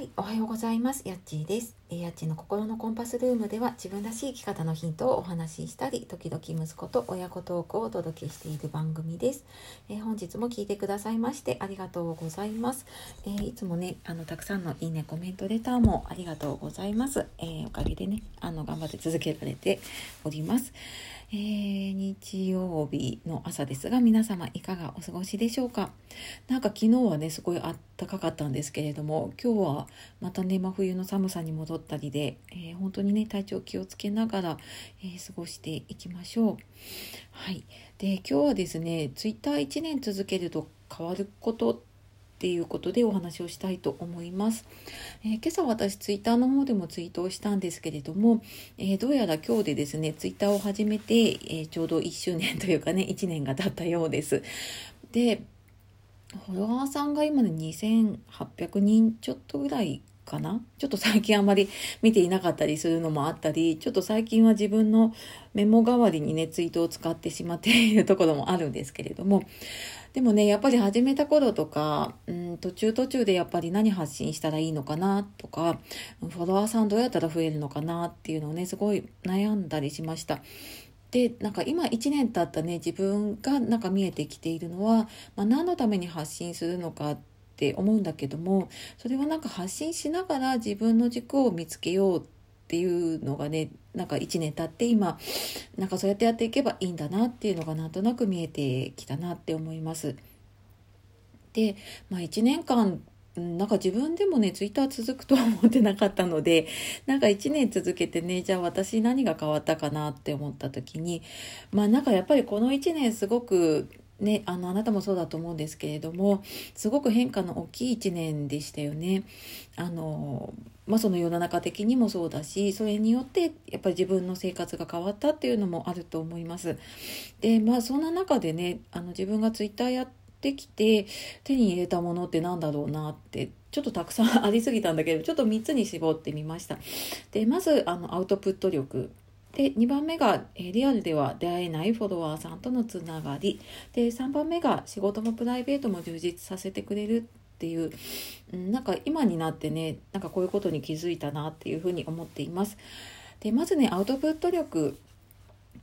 はい、おはようございます。やっちーです。えやっちーの心のコンパスルームでは自分らしい生き方のヒントをお話ししたり、時々息子と親子トークをお届けしている番組です。えー本日も聞いてくださいましてありがとうございます。えーいつもね、あのたくさんのいいね、コメント、レターもありがとうございます。えおかげでね、あの頑張って続けられております。えー日曜日の朝ですが皆様いかがお過ごしでしょうか？なんか昨日はねすごいあったかかったんですけれども今日はまたね真冬の寒さに戻ったりで、えー本当にね体調気をつけながら、えー過ごしていきましょう。はい。で今日はですねツイッター1年続けると変わることってていうことでお話をしたいと思います。えー今朝私ツイッターの方でもツイートをしたんですけれども、えーどうやら今日でですねツイッターを始めて、えーちょうど1周年というかね1年が経ったようです。でフォロワーさんが今の2800人ちょっとぐらいかな？ちょっと最近あまり見ていなかったりするのもあったりちょっと最近は自分のメモ代わりにねツイートを使ってしまっているところもあるんですけれどもでもねやっぱり始めた頃とか、うん、途中途中でやっぱり何発信したらいいのかなとかフォロワーさんどうやったら増えるのかなっていうのをねすごい悩んだりしました。でなんか今1年経ったね自分がなんか見えてきているのは、まあ、何のために発信するのかっって思うんだけどもそれはなんか発信しながら自分の軸を見つけようっていうのがねなんか1年経って今なんかそうやってやっていけばいいんだなっていうのがなんとなく見えてきたなって思います。で、まあ、1年間なんか自分でもねツイッター続くとは思ってなかったのでなんか1年続けてねじゃあ私何が変わったかなって思った時にまあなんかやっぱりこの1年すごくね、あのあなたもそうだと思うんですけれどもすごく変化の大きい1年でしたよね。あのまあ、その世の中的にもそうだしそれによってやっぱり自分の生活が変わったっていうのもあると思います。でまあそんな中でねあの自分がツイッターやってきて手に入れたものってなんだろうなってちょっとたくさんありすぎたんだけどちょっと3つに絞ってみました。でまずあのアウトプット力で2番目が、えリアルでは出会えないフォロワーさんとのつながりで3番目が仕事もプライベートも充実させてくれるっていう、うん、なんか今になってねなんかこういうことに気づいたなっていうふうに思っています。でまずねアウトプット力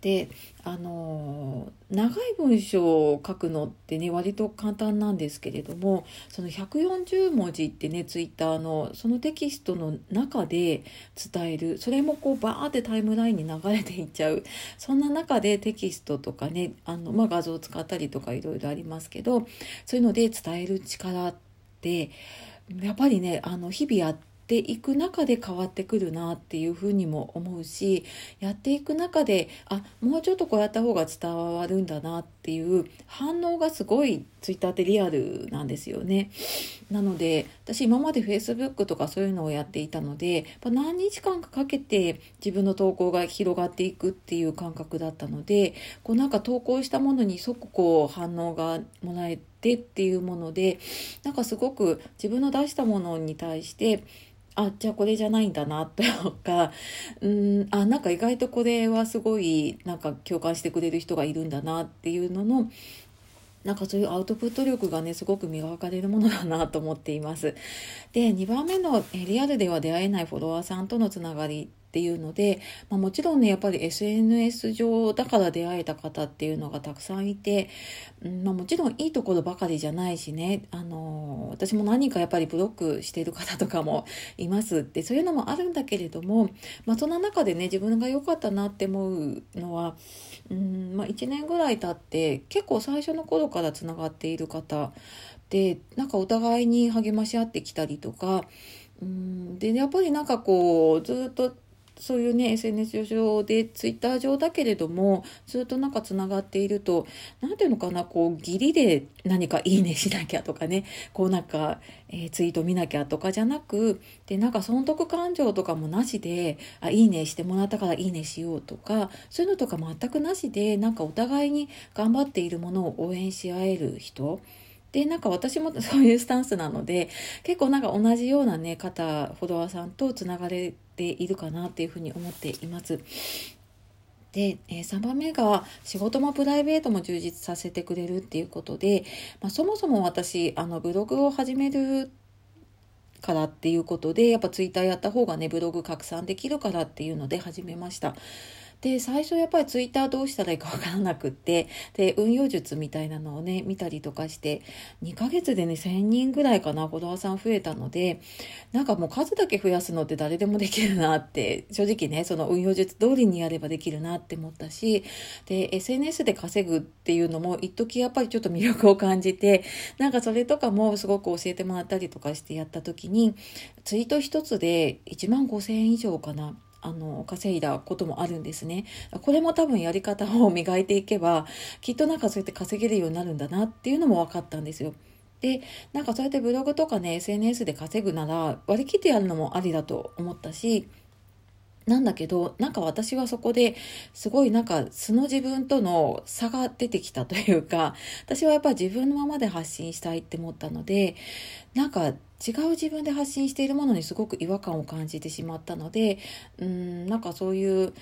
であの長い文章を書くのってね割と簡単なんですけれどもその140文字ってねツイッターのそのテキストの中で伝えるそれもこうバーってタイムラインに流れていっちゃうそんな中でテキストとかねあの、まあ、画像を使ったりとかいろいろありますけどそういうので伝える力ってやっぱりねあの日々やってていく中で変わってくるなっていうふうにも思うしやっていく中であもうちょっとこうやった方が伝わるんだなっていう反応がすごいツイッターってリアルなんですよね。なので私今まで Facebook とかそういうのをやっていたので何日間かかけて自分の投稿が広がっていくっていう感覚だったのでこうなんか投稿したものに即こう反応がもらえてっていうものでなんかすごく自分の出したものに対してあじゃあこれじゃないんだなと かうんあなんか意外とこれはすごいなんか共感してくれる人がいるんだなっていうののなんかそういうアウトプット力がねすごく磨かれるものだなと思っています。で2番目のえリアルでは出会えないフォロワーさんとのつながりっていうので、まあ、もちろんねやっぱり SNS 上だから出会えた方っていうのがたくさんいて、まあ、もちろんいいところばかりじゃないしね、あの私も何かやっぱりブロックしている方とかもいます。ってそういうのもあるんだけれども、まあ、その中でね自分が良かったなって思うのはうん、まあ、1年ぐらい経って結構最初の頃からつながっている方でなんかお互いに励まし合ってきたりとかうんでやっぱりなんかこうずっとそういうね SNS 上でツイッター上だけれどもずっとなんかつながっていると何ていうのかなこう義理で何かいいねしなきゃとかねこうなんか、えーツイート見なきゃとかじゃなくでなんか損得感情とかもなしであいいねしてもらったからいいねしようとかそういうのとか全くなしでなんかお互いに頑張っているものを応援し合える人。でなんか私も そういうスタンスなので結構なんか同じようなね方フォロワーさんとつながれてているかなっていうふうに思っています。で、えー3番目が仕事もプライベートも充実させてくれるっていうことで、まあ、そもそも私あのブログを始めるからっていうことでやっぱツイッターやった方がねブログ拡散できるからっていうので始めました。で最初やっぱりツイッターどうしたらいいかわからなくってで運用術みたいなのをね見たりとかして2ヶ月でね1000人ぐらいかなフォロワーさん増えたのでなんかもう数だけ増やすのって誰でもできるなって正直ねその運用術通りにやればできるなって思ったしで SNS で稼ぐっていうのも一時やっぱりちょっと魅力を感じてなんかそれとかもすごく教えてもらったりとかしてやった時にツイート一つで1万5000円以上かなあの稼いだこともあるんですね。これも多分やり方を磨いていけばきっとなんかそうやって稼げるようになるんだなっていうのも分かったんですよ。でなんかそうやってブログとかね SNS で稼ぐなら割り切ってやるのもありだと思ったしなんだけど、なんか私はそこですごいなんか素の自分との差が出てきたというか、私はやっぱり自分のままで発信したいって思ったので、なんか違う自分で発信しているものにすごく違和感を感じてしまったので、うん、なんかそういう、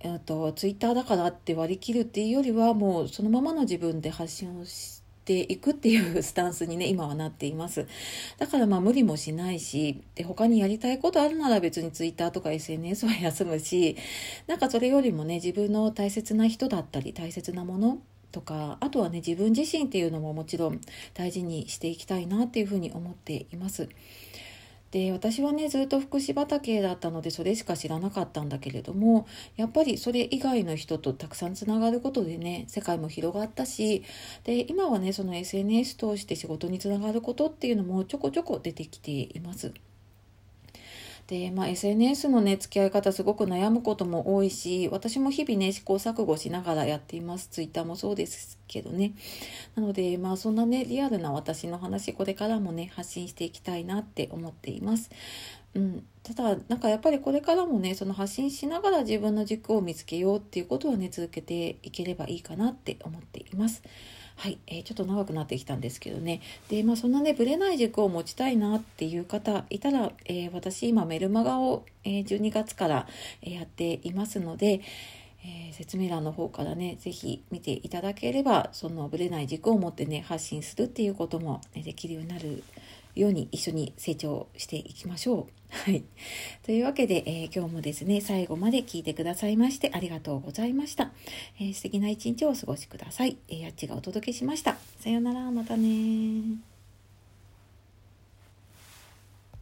えっと、ツイッターだからって割り切るっていうよりはもうそのままの自分で発信をして、いくっていうスタンスにね 今はなっています。だからまあ無理もしないしで他にやりたいことあるなら別に Twitter とか SNS は休むしなんかそれよりもね自分の大切な人だったり大切なものとかあとはね自分自身っていうのももちろん大事にしていきたいなっていうふうに思っています。で私はねずっと福祉畑だったのでそれしか知らなかったんだけれどもやっぱりそれ以外の人とたくさんつながることでね世界も広がったしで今はねその SNS 通して仕事につながることっていうのもちょこちょこ出てきています。で、まあ、SNS のね、付き合い方すごく悩むことも多いし、私も日々ね、試行錯誤しながらやっています。Twitter もそうですけどね。なので、まあ、そんなね、リアルな私の話、これからもね、発信していきたいなって思っています。うん、ただなんかやっぱりこれからもねその発信しながら自分の軸を見つけようっていうことはね続けていければいいかなって思っています。はい、えー、ちょっと長くなってきたんですけどね。で、まあそんなね、ぶれない軸を持ちたいなっていう方いたら、えー、私今メルマガを、えー、12月から、えやっていますので、えー、説明欄の方からね、是非見ていただければ、そのぶれない軸を持ってね、発信するっていうことも、ね、できるようになるように一緒に成長していきましょう。はい。というわけで、えー、今日もですね、最後まで聞いてくださいましてありがとうございました。えー、素敵な一日をお過ごしください。えー、やっちがお届けしました。さようなら、またね